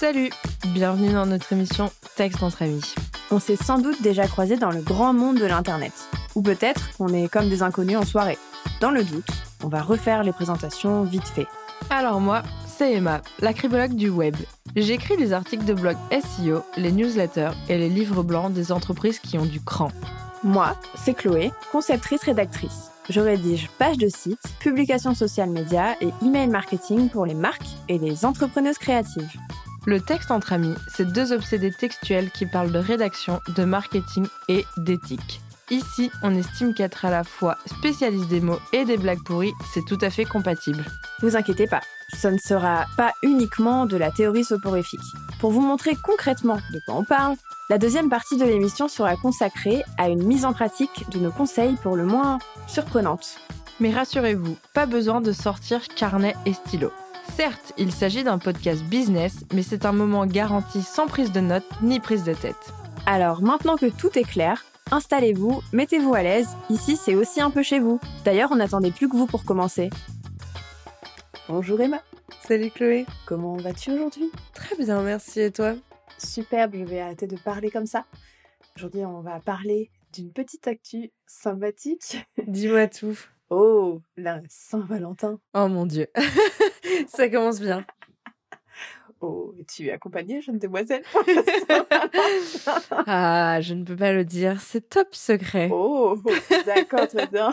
Salut, bienvenue dans notre émission Texte entre amis. On s'est sans doute déjà croisés dans le grand monde de l'Internet. Ou peut-être qu'on est comme des inconnus en soirée. Dans le doute, on va refaire les présentations vite fait. Alors moi, c'est Emma, la cribologue du web. J'écris les articles de blog SEO, les newsletters et les livres blancs des entreprises qui ont du cran. Moi, c'est Chloé, conceptrice rédactrice. Je rédige pages de sites, publications sociales médias et email marketing pour les marques et les entrepreneuses créatives. Le texte entre amis, c'est deux obsédés textuels qui parlent de rédaction, de marketing et d'éthique. Ici, on estime qu'être à la fois spécialiste des mots et des blagues pourries, c'est tout à fait compatible. Vous inquiétez pas, ce ne sera pas uniquement de la théorie soporifique. Pour vous montrer concrètement de quoi on parle, la deuxième partie de l'émission sera consacrée à une mise en pratique de nos conseils pour le moins surprenantes. Mais rassurez-vous, pas besoin de sortir carnet et stylo. Certes, il s'agit d'un podcast business, mais c'est un moment garanti sans prise de notes ni prise de tête. Alors maintenant que tout est clair, installez-vous, mettez-vous à l'aise, ici c'est aussi un peu chez vous. D'ailleurs, on n'attendait plus que vous pour commencer. Bonjour Emma, Salut Chloé. comment vas-tu aujourd'hui? Très bien, merci et toi? Superbe, je vais arrêter de parler comme ça. Aujourd'hui, on va parler d'une petite actu sympathique. Dis-moi tout. Oh, la Saint-Valentin. Oh mon dieu. Ça commence bien. Oh, tu es accompagnée, jeune demoiselle Ah, je ne peux pas le dire, c'est top secret. Oh, d'accord, très bien.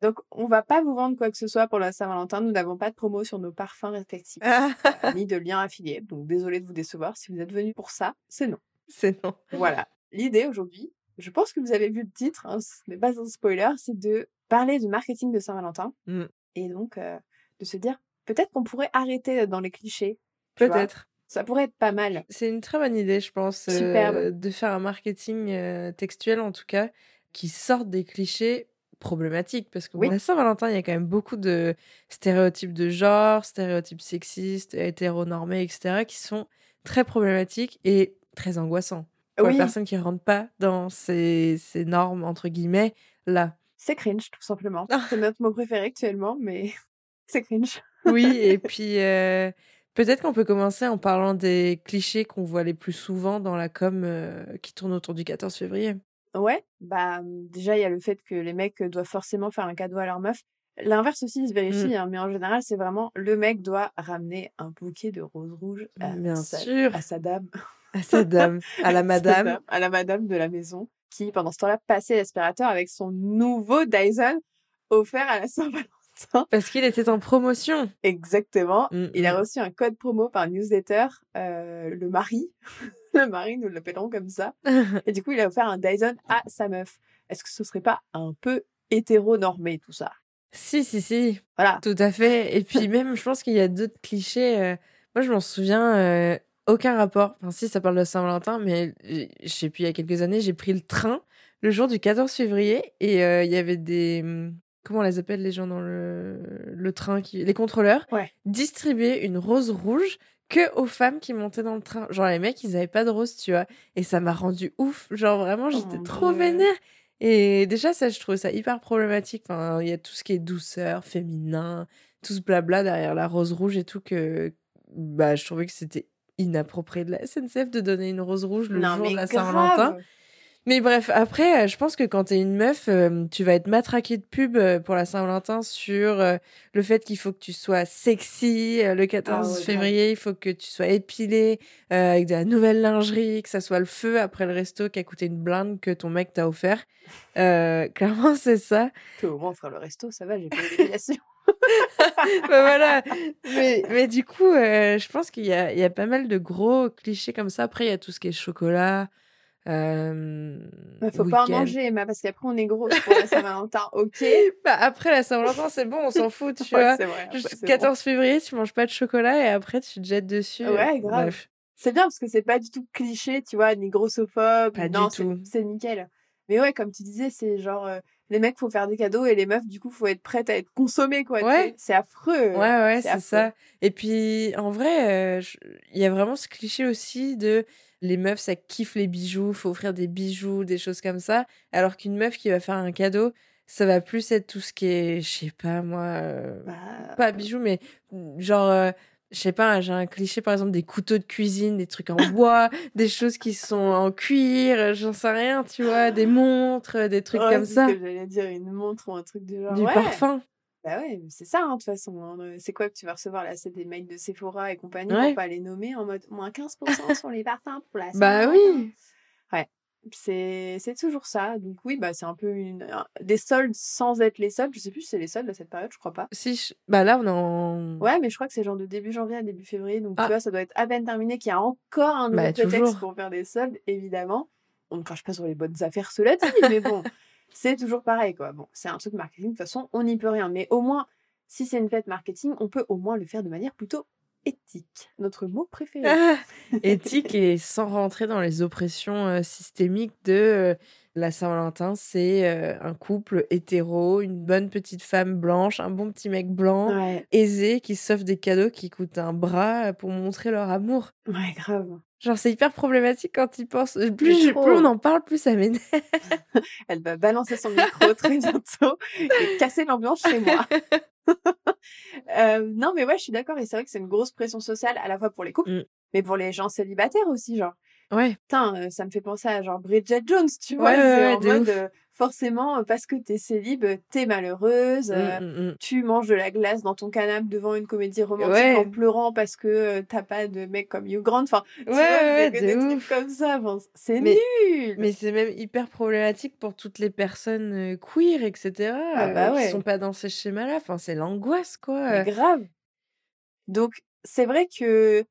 Donc, on va pas vous vendre quoi que ce soit pour la Saint-Valentin. Nous n'avons pas de promo sur nos parfums respectifs, Ah, ni de lien affilié. Donc, désolé de vous décevoir. Si vous êtes venu pour ça, c'est non. c'est non. Voilà. L'idée aujourd'hui, je pense que vous avez vu le titre, hein, ce n'est pas un spoiler, c'est de parler de marketing de Saint-Valentin. Mm. Et donc, euh, de se dire, peut-être qu'on pourrait arrêter dans les clichés. Peut-être. Ça pourrait être pas mal. C'est une très bonne idée, je pense, euh, Superbe. de faire un marketing euh, textuel en tout cas, qui sorte des clichés problématiques. Parce que Oui. la Saint-Valentin, il y a quand même beaucoup de stéréotypes de genre, stéréotypes sexistes, hétéronormés, etc., qui sont très problématiques et très angoissants. Pour Oui. les personnes qui ne rentrent pas dans ces, ces normes, entre guillemets, là. C'est cringe, tout simplement. C'est notre mot préféré actuellement, mais c'est cringe. Oui, et puis euh, peut-être qu'on peut commencer en parlant des clichés qu'on voit les plus souvent dans la com euh, qui tourne autour du 14 février. Ouais, bah hum, déjà il y a le fait que les mecs euh, doivent forcément faire un cadeau à leur meuf. L'inverse aussi se vérifie, hein, mais en général c'est vraiment le mec doit ramener un bouquet de roses rouges à, Bien sa, sûr. à sa dame, À sa dame, à la madame. dame, à la madame de la maison, qui pendant ce temps-là passait l'aspirateur avec son nouveau Dyson offert à la Saint-Valentin. Parce qu'il était en promotion. Exactement. Mm, Il a mm. reçu un code promo par newsletter, euh, le mari, le mari nous l'appellerons comme ça. Et du coup il a offert un Dyson à sa meuf. Est-ce que ce serait pas un peu hétéronormé tout ça? Si, si, si, Voilà. tout à fait. Et puis même, je pense qu'il y a d'autres clichés. euh, Moi, je m'en souviens, euh, aucun rapport. Enfin, si, ça parle de Saint-Valentin, mais je sais plus, il y a quelques années, j'ai pris le train le jour du 14 février et euh, il y avait des... hum, Comment on les appelle les gens dans le, le train qui... Les contrôleurs Ouais. distribuer une rose rouge que aux femmes qui montaient dans le train. Genre les mecs, ils avaient pas de rose, tu vois. Et ça m'a rendu ouf. Genre vraiment, j'étais mon trop vénère. Et déjà, ça, je trouve ça hyper problématique. Enfin, il y a tout ce qui est douceur, féminin, tout ce blabla derrière la rose rouge et tout que bah, je trouvais que c'était inapproprié de la SNCF de donner une rose rouge le non jour de la Saint-Valentin. Mais bref, après, euh, je pense que quand t'es une meuf, euh, tu vas être matraquée de pub euh, pour la Saint-Valentin sur le fait qu'il faut que tu sois sexy. le 14 Ah ouais, février, il faut que tu sois épilée euh, avec de la nouvelle lingerie, que ça soit le feu après le resto qui a coûté une blinde que ton mec t'a offert. Euh, clairement, c'est ça. Que au moins fera le resto, ça va, j'ai payé l'épilation. Bah voilà. Mais, mais du coup, euh, je pense qu'il y a, il y a pas mal de gros clichés comme ça. Après, il y a tout ce qui est chocolat. Euh, Mais faut pas en manger, Emma, parce qu'après on est pour la Saint-Valentin, ok Bah, après la Saint-Valentin, c'est bon, on s'en fout, tu Ouais, vois. vrai. après, Juste c'est 14 février, tu manges pas de chocolat et après tu te jettes dessus. Ouais, euh, grave. Bref. C'est bien parce que c'est pas du tout cliché, tu vois, ni grossophobe. Pas du non, tout. C'est nickel. Mais ouais, comme tu disais, c'est genre euh, les mecs faut faire des cadeaux et les meufs du coup faut être prêtes à être consommées quoi. Ouais. C'est affreux. Ouais, ouais, c'est ça. Et puis, en vrai, euh, il y a vraiment ce cliché aussi de les meufs, ça kiffe les bijoux, faut offrir des bijoux, des choses comme ça. Alors qu'une meuf qui va faire un cadeau, ça va plus être tout ce qui est, je sais pas moi, euh, Bah, pas bijoux, mais genre euh, je sais pas, j'ai un cliché par exemple des couteaux de cuisine, des trucs en bois, des choses qui sont en cuir, j'en sais rien, tu vois, des montres, des trucs comme ça. J'allais dire une montre ou un truc du genre. Du parfum. Bah ouais, c'est ça, hein, de toute façon. Hein, c'est quoi que tu vas recevoir là C'est des mails de Sephora et compagnie pour pas les nommer en mode moins 15% sur les parfums pour la Bah oui Ouais, c'est toujours ça. Donc oui, bah c'est un peu une... des soldes sans être les soldes. Je sais plus si c'est les soldes à cette période, je crois pas. Si, bah là on est en... Ouais, mais je crois que c'est genre de début janvier à début février. Donc tu ah. vois, ça doit être à peine terminé qu'il y a encore un nouveau bah, prétexte pour faire des soldes, évidemment. On ne crache pas sur les bonnes affaires, cela dit, mais bon c'est toujours pareil, quoi. Bon, c'est un truc marketing, de toute façon, on n'y peut rien. Mais au moins, si c'est une fête marketing, on peut au moins le faire de manière plutôt éthique. Notre mot préféré. éthique et sans rentrer dans les oppressions euh, systémiques de euh, la Saint-Valentin, c'est euh, un couple hétéro, une bonne petite femme blanche, un bon petit mec blanc, aisé, qui s'offre des cadeaux qui coûtent un bras pour montrer leur amour. Ouais, grave. Genre, c'est hyper problématique quand il pense. Plus, plus on en parle, plus ça m'énerve. Elle va balancer son micro très bientôt et casser l'ambiance chez moi. Euh, non, mais ouais, je suis d'accord. Et c'est vrai que c'est une grosse pression sociale à la fois pour les couples, mmh. mais pour les gens célibataires aussi, genre. Ouais. Putain, euh, ça me fait penser à genre Bridget Jones, tu vois. c'est en mode, euh, forcément, euh, parce que t'es célib, t'es malheureuse, mmh, mmh, tu manges de la glace dans ton canapé devant une comédie romantique en pleurant parce que t'as pas de mec comme Hugh Grant. Enfin, ouais, ouais, des trucs comme ça. c'est nul. Mais c'est même hyper problématique pour toutes les personnes queer, etc. Ah bah qui sont pas dans ces schémas-là. Enfin, c'est l'angoisse, quoi. grave. Donc, c'est vrai que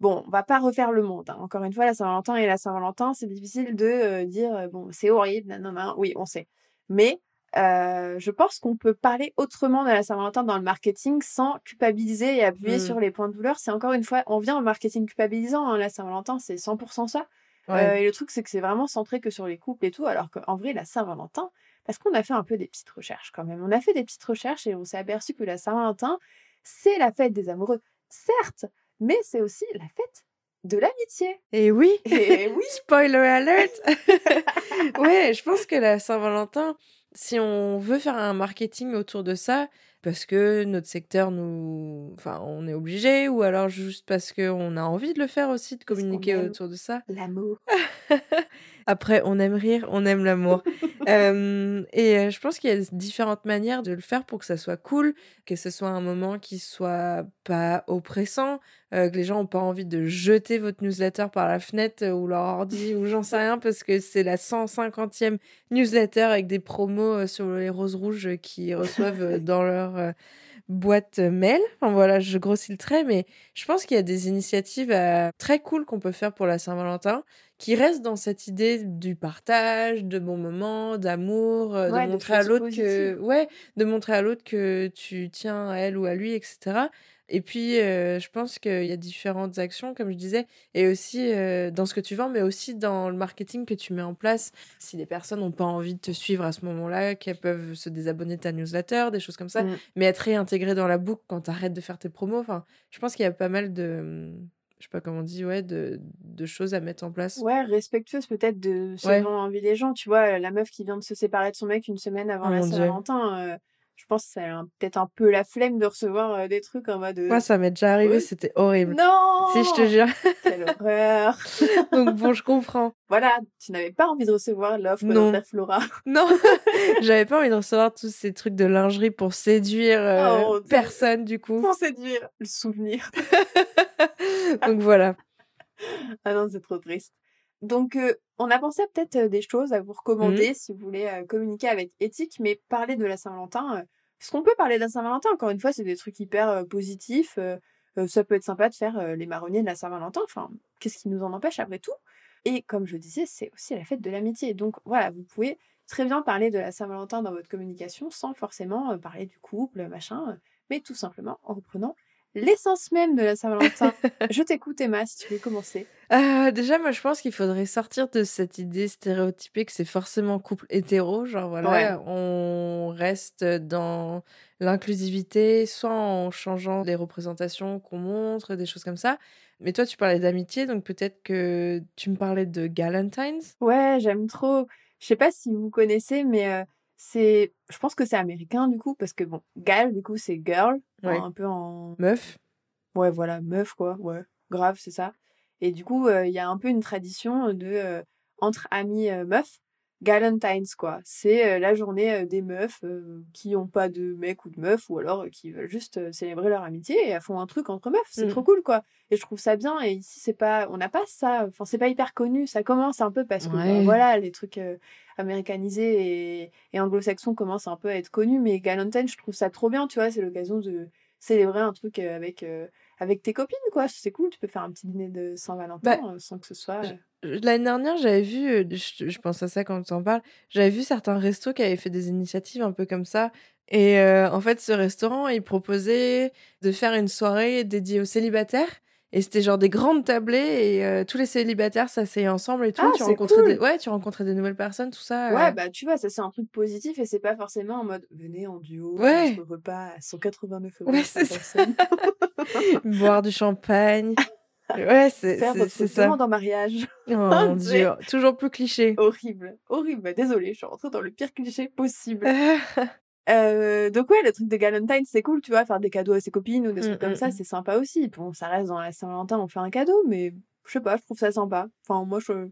Bon, on va pas refaire le monde. Hein. Encore une fois, la Saint-Valentin et la Saint-Valentin, c'est difficile de euh, dire euh, bon, c'est horrible, non, non, oui, on sait. Mais euh, je pense qu'on peut parler autrement de la Saint-Valentin dans le marketing sans culpabiliser et appuyer mmh. sur les points de douleur. C'est encore une fois, on vient au marketing culpabilisant. Hein. La Saint-Valentin, c'est 100% ça. et le truc, c'est que c'est vraiment centré que sur les couples et tout, alors qu'en vrai, la Saint-Valentin, parce qu'on a fait un peu des petites recherches quand même. On a fait des petites recherches et on s'est aperçu que la Saint-Valentin, c'est la fête des amoureux. Certes, mais c'est aussi la fête de l'amitié. Et oui. Et oui. Spoiler alert. ouais, je pense que la Saint-Valentin, si on veut faire un marketing autour de ça, parce que notre secteur nous, enfin, on est obligé, ou alors juste parce qu'on a envie de le faire aussi, de communiquer autour de ça. L'amour. Après, on aime rire, on aime l'amour. euh, et euh, je pense qu'il y a différentes manières de le faire pour que ça soit cool, que ce soit un moment qui soit pas oppressant, euh, que les gens n'ont pas envie de jeter votre newsletter par la fenêtre ou leur ordi ou j'en sais rien parce que c'est la 150e newsletter avec des promos sur les roses rouges qu'ils reçoivent dans leur boîte mail. Enfin voilà, je grossis le trait, mais je pense qu'il y a des initiatives très cool qu'on peut faire pour la Saint-Valentin qui reste dans cette idée du partage, de bons moments, d'amour, euh, de montrer à l'autre que ouais, de montrer à l'autre que tu tiens à elle ou à lui, etc. Et puis, euh, je pense qu'il y a différentes actions, comme je disais, et aussi euh, dans ce que tu vends, mais aussi dans le marketing que tu mets en place. Si les personnes n'ont pas envie de te suivre à ce moment-là, qu'elles peuvent se désabonner de ta newsletter, des choses comme ça, mmh. mais être réintégrées dans la boucle quand tu arrêtes de faire tes promos. Enfin, je pense qu'il y a pas mal de je sais pas comment on dit, ouais, de, de choses à mettre en place. Ouais, respectueuse peut-être de ce dont envie des gens. Tu vois, la meuf qui vient de se séparer de son mec une semaine avant oh la Saint-Valentin, euh, je pense que c'est peut-être un peu la flemme de recevoir euh, des trucs en mode. Moi, ça m'est déjà arrivé, c'était horrible. Non Si, je te jure. Quelle horreur Donc bon, je comprends. Voilà, tu n'avais pas envie de recevoir l'offre Flora. Non, j'avais pas envie de recevoir tous ces trucs de lingerie pour séduire euh, oh, personne, du coup. Pour séduire le souvenir. Donc voilà. Ah non, c'est trop triste. Donc, euh, on a pensé peut-être euh, des choses à vous recommander mmh. si vous voulez euh, communiquer avec éthique, mais parler de la Saint-Valentin. ce qu'on peut parler de la Saint-Valentin, encore une fois, c'est des trucs hyper positifs. ça peut être sympa de faire les marronniers de la Saint-Valentin. Enfin, qu'est-ce qui nous en empêche après tout? Et comme je disais, c'est aussi la fête de l'amitié. Donc voilà, vous pouvez très bien parler de la Saint-Valentin dans votre communication sans forcément parler du couple, machin, mais tout simplement en reprenant l'essence même de la Saint-Valentin. je t'écoute, Emma, si tu veux commencer. Euh, déjà, moi, je pense qu'il faudrait sortir de cette idée stéréotypée que c'est forcément couple hétéro. Genre, voilà, on reste dans l'inclusivité, soit en changeant les représentations qu'on montre, des choses comme ça. Mais toi, tu parlais d'amitié, donc peut-être que tu me parlais de Galentines. Ouais, j'aime trop. Je sais pas si vous connaissez, mais euh, c'est, je pense que c'est américain du coup, parce que bon, gal du coup c'est girl, un peu en meuf. Ouais, voilà, meuf, quoi. Ouais, grave, c'est ça. Et du coup, il y a un peu une tradition de entre amis meufs, Galentine's, quoi. C'est la journée des meufs qui ont pas de mec ou de meuf, ou alors qui veulent juste célébrer leur amitié et elles font un truc entre meufs. C'est trop mmh. cool, quoi. Et je trouve ça bien. Et ici, c'est pas, on n'a pas ça. Enfin, c'est pas hyper connu. Ça commence un peu parce que, bah, voilà, les trucs américanisés et, et anglo-saxons commencent un peu à être connus. Mais Galentine, je trouve ça trop bien, tu vois. C'est l'occasion de célébrer un truc avec avec tes copines, quoi. C'est cool, tu peux faire un petit dîner de Saint-Valentin bah, sans que ce soit. L'année dernière, j'avais vu, je, pense à ça quand tu en parles, j'avais vu certains restos qui avaient fait des initiatives un peu comme ça. Et en fait, ce restaurant, il proposait de faire une soirée dédiée aux célibataires. Et c'était genre des grandes tablées et tous les célibataires s'asseyaient ensemble et tout. Ah, tu rencontrais des... Ouais, tu rencontrais des nouvelles personnes, tout ça. Ouais, bah tu vois, ça c'est un truc positif et c'est pas forcément en mode venez en duo, ouais. repas à 189 euros ouais, c'est ça. Boire du champagne. Ouais, c'est ça. en mariage. Oh mon dieu, toujours plus cliché. Horrible, horrible. Désolée, je suis rentrée dans le pire cliché possible. Euh, donc ouais, le truc de Galentine, c'est cool, tu vois, faire des cadeaux à ses copines ou des trucs comme mmh, ça, mmh. c'est sympa aussi. Bon, ça reste dans la Saint-Valentin, on fait un cadeau, mais je sais pas, je trouve ça sympa. Enfin, moi, je,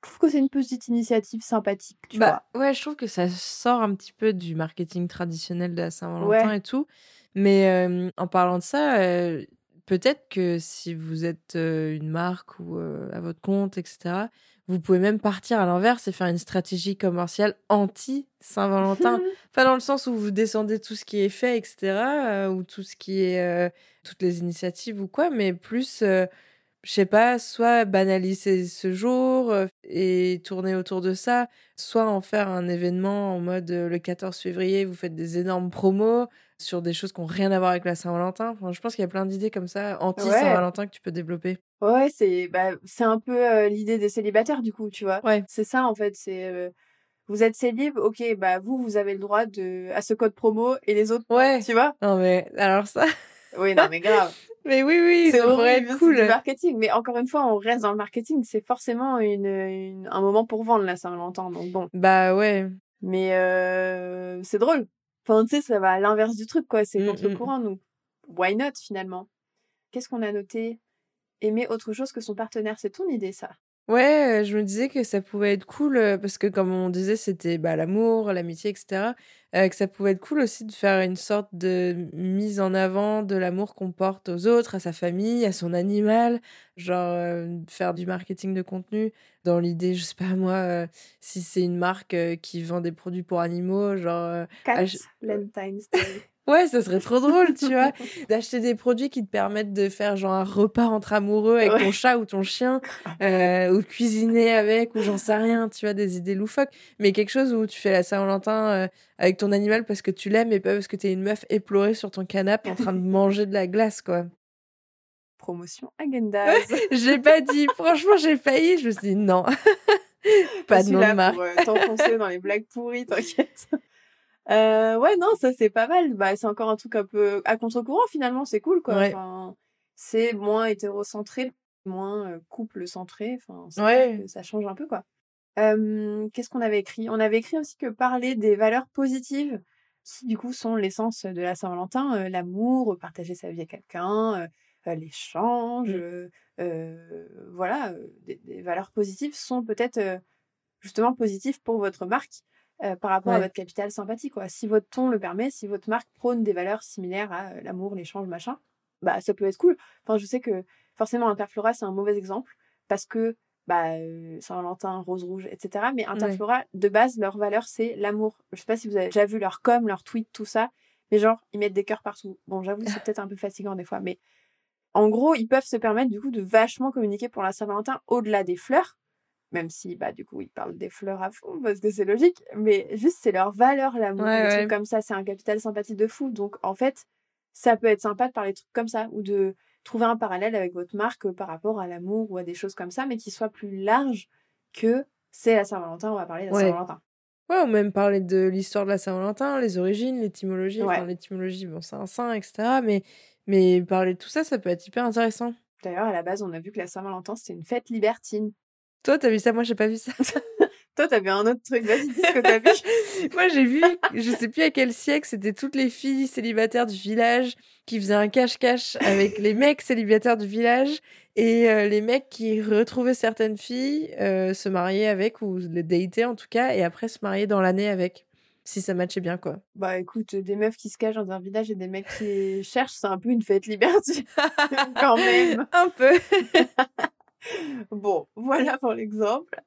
trouve que c'est une petite initiative sympathique, tu bah, Ouais, je trouve que ça sort un petit peu du marketing traditionnel de la Saint-Valentin et tout. Mais en parlant de ça, peut-être que si vous êtes une marque ou à votre compte, etc., vous pouvez même partir à l'inverse et faire une stratégie commerciale anti-Saint-Valentin. pas dans le sens où vous descendez tout ce qui est fait, etc., ou tout ce qui est. toutes les initiatives ou quoi, mais plus je sais pas, soit banaliser ce jour euh, et tourner autour de ça, soit en faire un événement en mode euh, le 14 février, vous faites des énormes promos sur des choses qui n'ont rien à voir avec la Saint-Valentin. Enfin, je pense qu'il y a plein d'idées comme ça, anti-Saint-Valentin, que tu peux développer. Ouais, c'est bah, c'est un peu euh, l'idée des célibataires, du coup, tu vois. Ouais. C'est ça, en fait. C'est. vous êtes célib, ok, bah vous, vous avez le droit de à ce code promo et les autres, ouais. tu vois. Non mais alors ça. oui, non mais grave. Mais oui, oui, c'est vrai cool. du marketing. Mais encore une fois, on reste dans le marketing. C'est forcément une, un moment pour vendre, là, Saint-Valentin. Donc bon. Bah ouais. Mais euh, c'est drôle. Enfin, tu sais, ça va à l'inverse du truc, quoi. C'est mmh, contre mmh. courant, nous. Why not, finalement? Qu'est-ce qu'on a noté? Aimer autre chose que son partenaire, c'est ton idée, ça Ouais, je me disais que ça pouvait être cool, parce que comme on disait, c'était, bah, l'amour, l'amitié etc. que ça pouvait être cool aussi de faire une sorte de mise en avant de l'amour qu'on porte aux autres, à sa famille, à son animal. Genre, faire du marketing de contenu dans l'idée, je sais pas moi, si c'est une marque, qui vend des produits pour animaux, genre, Cat Ouais, ça serait trop drôle, tu vois, d'acheter des produits qui te permettent de faire genre un repas entre amoureux avec ton chat ou ton chien, euh, ou cuisiner avec, ou j'en sais rien, tu vois, des idées loufoques. Mais quelque chose où tu fais la Saint-Valentin euh, avec ton animal parce que tu l'aimes et pas parce que t'es une meuf éplorée sur ton canapé en train de manger de la glace, quoi. Promotion Agendaz. j'ai pas dit, franchement, j'ai failli, je me suis dit non. pas de nom de marque. Pour, euh, t'enfoncer dans les blagues pourries, t'inquiète. Euh, ouais, non, ça c'est pas mal. Bah, c'est encore un truc un peu à contre-courant finalement, c'est cool quoi. Enfin, c'est moins hétérocentré, moins euh, couple centré. Enfin, ça change un peu quoi. Qu'est-ce qu'on avait écrit? On avait écrit aussi que parler des valeurs positives, qui du coup sont l'essence de la Saint-Valentin, euh, l'amour, partager sa vie à quelqu'un, l'échange, mmh. voilà, des, des, valeurs positives sont peut-être justement positives pour votre marque euh, par rapport à votre capital sympathie. Quoi. Si votre ton le permet, si votre marque prône des valeurs similaires à euh, l'amour, l'échange, machin, bah ça peut être cool. Enfin, je sais que forcément Interflora c'est un mauvais exemple parce que bah euh, Saint-Valentin, Rose Rouge, etc. Mais Interflora de base leur valeur c'est l'amour. Je sais pas si vous avez déjà vu leur com, leur tweet, tout ça, mais genre ils mettent des cœurs partout. Bon, j'avoue c'est peut-être un peu fatigant des fois, mais en gros ils peuvent se permettre du coup de vachement communiquer pour la Saint-Valentin au-delà des fleurs même si bah du coup ils parlent des fleurs à fond parce que c'est logique mais juste c'est leur valeur l'amour trucs comme ça c'est un capital sympathie de fou donc en fait ça peut être sympa de parler de trucs comme ça ou de trouver un parallèle avec votre marque par rapport à l'amour ou à des choses comme ça mais qui soit plus large que c'est la Saint-Valentin on va parler de la Saint-Valentin. Ouais ou même parler de l'histoire de la Saint-Valentin les origines l'étymologie enfin l'étymologie bon c'est un saint etc mais mais parler de tout ça ça peut être hyper intéressant. D'ailleurs, à la base, on a vu que la Saint-Valentin, c'était une fête libertine. Toi, t'as vu ça? Moi, j'ai pas vu ça. Toi, t'as vu un autre truc. Vas-y, dis ce que t'as vu. Moi, j'ai vu, je sais plus à quel siècle, c'était toutes les filles célibataires du village qui faisaient un cache-cache avec les mecs célibataires du village et euh, les mecs qui retrouvaient certaines filles, euh, se mariaient avec ou les dataient en tout cas, et après se mariaient dans l'année avec. Si ça matchait bien, quoi. Bah écoute, des meufs qui se cachent dans un village et des mecs qui cherchent, c'est un peu une fête liberté. Quand même. Un peu. bon, voilà pour l'exemple.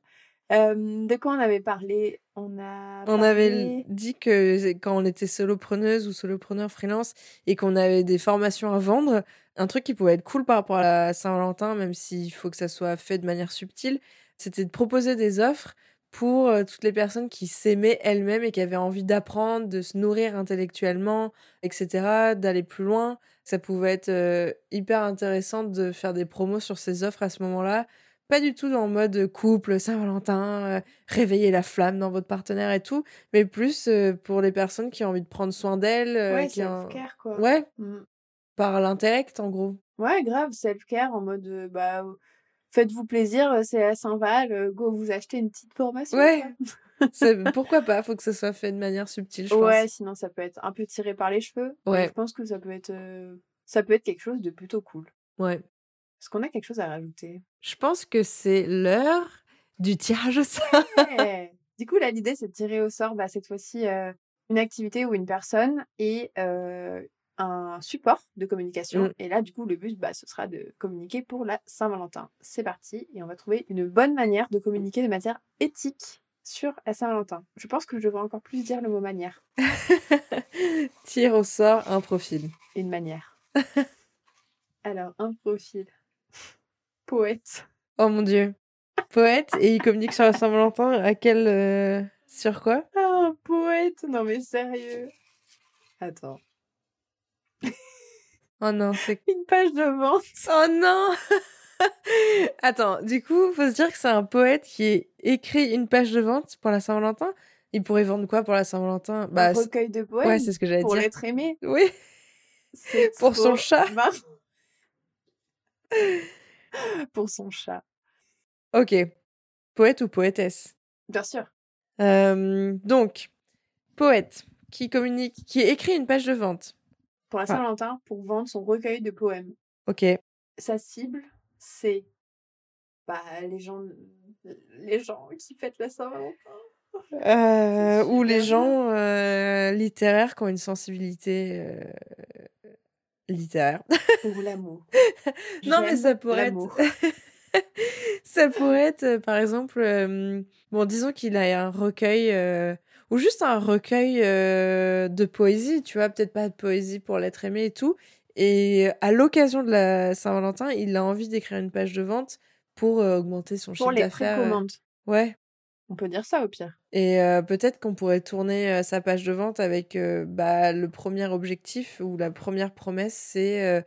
Euh, de quoi on avait parlé? On a On avait dit que quand on était solopreneuse ou solopreneur freelance et qu'on avait des formations à vendre, un truc qui pouvait être cool par rapport à la Saint-Valentin, même s'il faut que ça soit fait de manière subtile, c'était de proposer des offres pour euh, toutes les personnes qui s'aimaient elles-mêmes et qui avaient envie d'apprendre, de se nourrir intellectuellement, etc., d'aller plus loin. Ça pouvait être euh, hyper intéressant de faire des promos sur ces offres à ce moment-là pas du tout en mode couple, Saint-Valentin, euh, réveiller la flamme dans votre partenaire et tout, mais plus euh, pour les personnes qui ont envie de prendre soin d'elles. Ouais, qui self-care, quoi. Ouais, mmh. par l'intellect, en gros. Ouais, grave, self-care, en mode, bah, faites-vous plaisir, c'est à Saint-Val, go vous acheter une petite formation. Ouais. pourquoi pas Faut que ce soit fait de manière subtile, je pense. Ouais, sinon ça peut être un peu tiré par les cheveux. Ouais. Je pense que ça peut être, ça peut être quelque chose de plutôt cool. Ouais. Est-ce qu'on a quelque chose à rajouter? Je pense que c'est l'heure du tirage au sort. Du coup, là, l'idée, c'est de tirer au sort bah, cette fois-ci une activité ou une personne et un support de communication. Mmh. Et là, du coup, le but, bah, ce sera de communiquer pour la Saint-Valentin. C'est parti et on va trouver une bonne manière de communiquer de manière éthique sur la Saint-Valentin. Je pense que je devrais encore plus dire le mot manière. Tire au sort un profil. Une manière. Alors, un profil. Poète. Oh mon dieu. Poète et il communique sur la Saint-Valentin à quel. Euh, sur quoi? Ah, un poète Non mais sérieux. Attends. Oh non, c'est. Une page de vente. Oh non Attends, du coup, faut se dire que c'est un poète qui écrit une page de vente pour la Saint-Valentin. Il pourrait vendre quoi pour la Saint-Valentin? Bah, Un recueil de poèmes. Ouais, c'est ce que j'allais dire. Pour l'être aimé. Oui. Pour son chat. pour son chat. Ok. Poète ou poétesse? Bien sûr. donc, poète qui communique, qui écrit une page de vente. Pour la Saint-Valentin, pour vendre son recueil de poèmes. Ok. Sa cible, c'est bah, les gens, les gens qui fêtent la Saint-Valentin. Euh, ou les gens euh, littéraires qui ont une sensibilité euh, littéraire. Ou l'amour. non, mais ça pourrait être. ça pourrait être, par exemple, bon, disons qu'il a un recueil, ou juste un recueil de poésie, tu vois, peut-être pas de poésie pour l'être aimé et tout. Et à l'occasion de la Saint-Valentin, il a envie d'écrire une page de vente pour augmenter son chiffre d'affaires. Pour les Ouais. On peut dire ça au pire. Et peut-être qu'on pourrait tourner sa page de vente avec bah, le premier objectif ou la première promesse, c'est,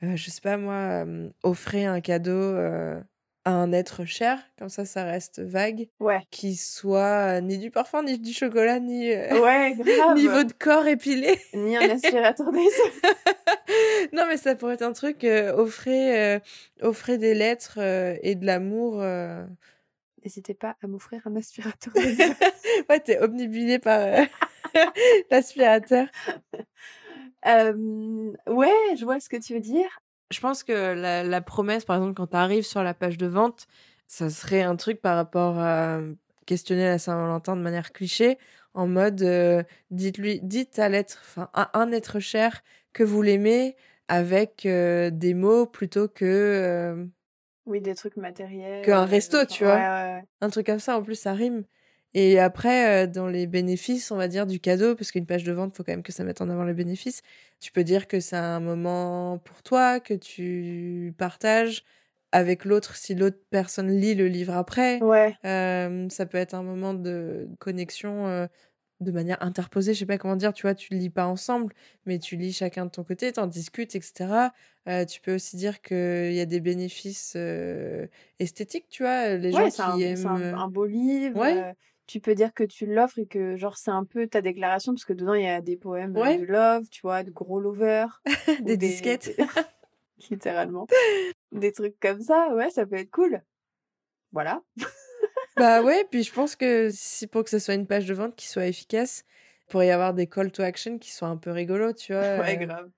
je sais pas moi, offrir un cadeau à un être cher, comme ça, ça reste vague. Ouais. Qui soit ni du parfum, ni du chocolat, ni ouais, grave. niveau de corps épilé. Ni un aspirateur des Non, mais ça pourrait être un truc, offrir, offrir des lettres et de l'amour n'hésitez pas à m'offrir un aspirateur. ouais, t'es obnubilé par euh, l'aspirateur. ouais, je vois ce que tu veux dire. Je pense que la, promesse, par exemple, quand tu arrives sur la page de vente, ça serait un truc par rapport à questionner la Saint-Valentin de manière cliché, en mode euh, dites-lui, dites à l'être, enfin, à un être cher que vous l'aimez avec euh, des mots plutôt que oui, des trucs matériels. Qu'un resto, tu vois. Un truc comme ça, en plus, ça rime. Et après, dans les bénéfices, on va dire, du cadeau, parce qu'une page de vente, il faut quand même que ça mette en avant les bénéfices, tu peux dire que c'est un moment pour toi, que tu partages avec l'autre si l'autre personne lit le livre après. Ouais. ça peut être un moment de connexion de manière interposée, je sais pas comment dire, tu vois, tu lis pas ensemble, mais tu lis chacun de ton côté, t'en discutes, etc. Euh, tu peux aussi dire qu'il y a des bénéfices euh, esthétiques, tu vois, les gens qui un, aiment... Un, un, beau livre, euh, tu peux dire que tu l'offres et que genre c'est un peu ta déclaration, parce que dedans il y a des poèmes de love, tu vois, de gros lovers. des, disquettes. Littéralement. des trucs comme ça, ouais, ça peut être cool. Voilà. bah ouais, puis je pense que si pour que ce soit une page de vente qui soit efficace, il pourrait y avoir des call to action qui soient un peu rigolos, tu vois. Ouais, euh, grave.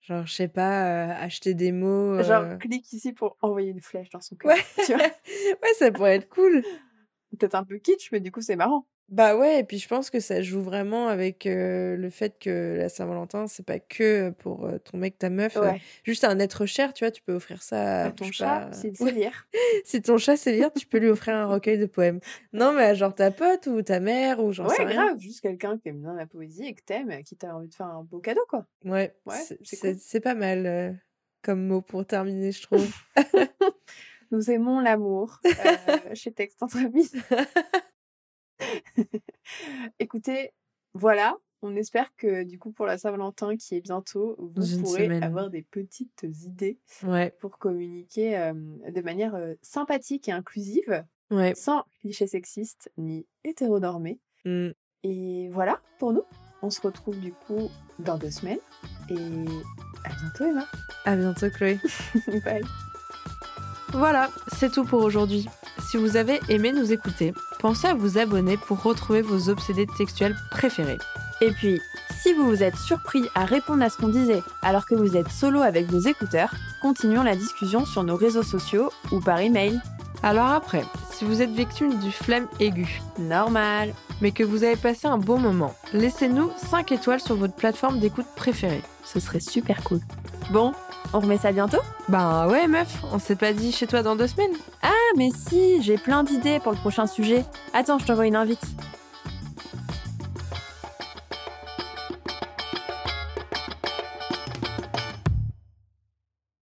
genre, je sais pas, euh, acheter des mots. Genre, euh, clique ici pour envoyer une flèche dans son cœur. Ouais. Ouais, ça pourrait être cool. Peut-être un peu kitsch, mais du coup, c'est marrant. Bah ouais, et puis je pense que ça joue vraiment avec euh, le fait que la Saint-Valentin, c'est pas que pour euh, ton mec, ta meuf. euh, juste un être cher, tu vois, tu peux offrir ça à À ton chat, pas, c'est c'est lire. Si ton chat sait lire, tu peux lui offrir un recueil de poèmes. Non, mais à genre ta pote ou ta mère ou sais Ouais, rien. grave. Juste quelqu'un qui aime bien la poésie et que t'aimes, et qui t'a envie de faire un beau cadeau, quoi. Ouais, Ouais, c'est- c'est c'est cool. c'est pas mal comme mot pour terminer, je trouve. Nous aimons l'amour euh, chez Texte entre amis. Écoutez, voilà. On espère que du coup pour la Saint-Valentin qui est bientôt, vous pourrez semaine. avoir des petites idées Ouais, pour communiquer euh, de manière euh, sympathique et inclusive, ouais. sans clichés sexistes ni hétéronormés. Mm. Et voilà pour nous. On se retrouve du coup dans deux semaines. Et à bientôt Emma. À bientôt, Chloé. Bye. Voilà, c'est tout pour aujourd'hui. Si vous avez aimé nous écouter, pensez à vous abonner pour retrouver vos obsédés textuels préférés. Et puis, si vous vous êtes surpris à répondre à ce qu'on disait alors que vous êtes solo avec vos écouteurs, continuons la discussion sur nos réseaux sociaux ou par email. Alors après, si vous êtes victime du flemme aigu, Normal. mais que vous avez passé un bon moment, laissez-nous 5 étoiles sur votre plateforme d'écoute préférée. Ce serait super cool. Bon, on remet ça bientôt Bah ouais meuf, on s'est pas dit chez toi dans deux semaines Ah mais si, j'ai plein d'idées pour le prochain sujet. Attends, je t'envoie une invite.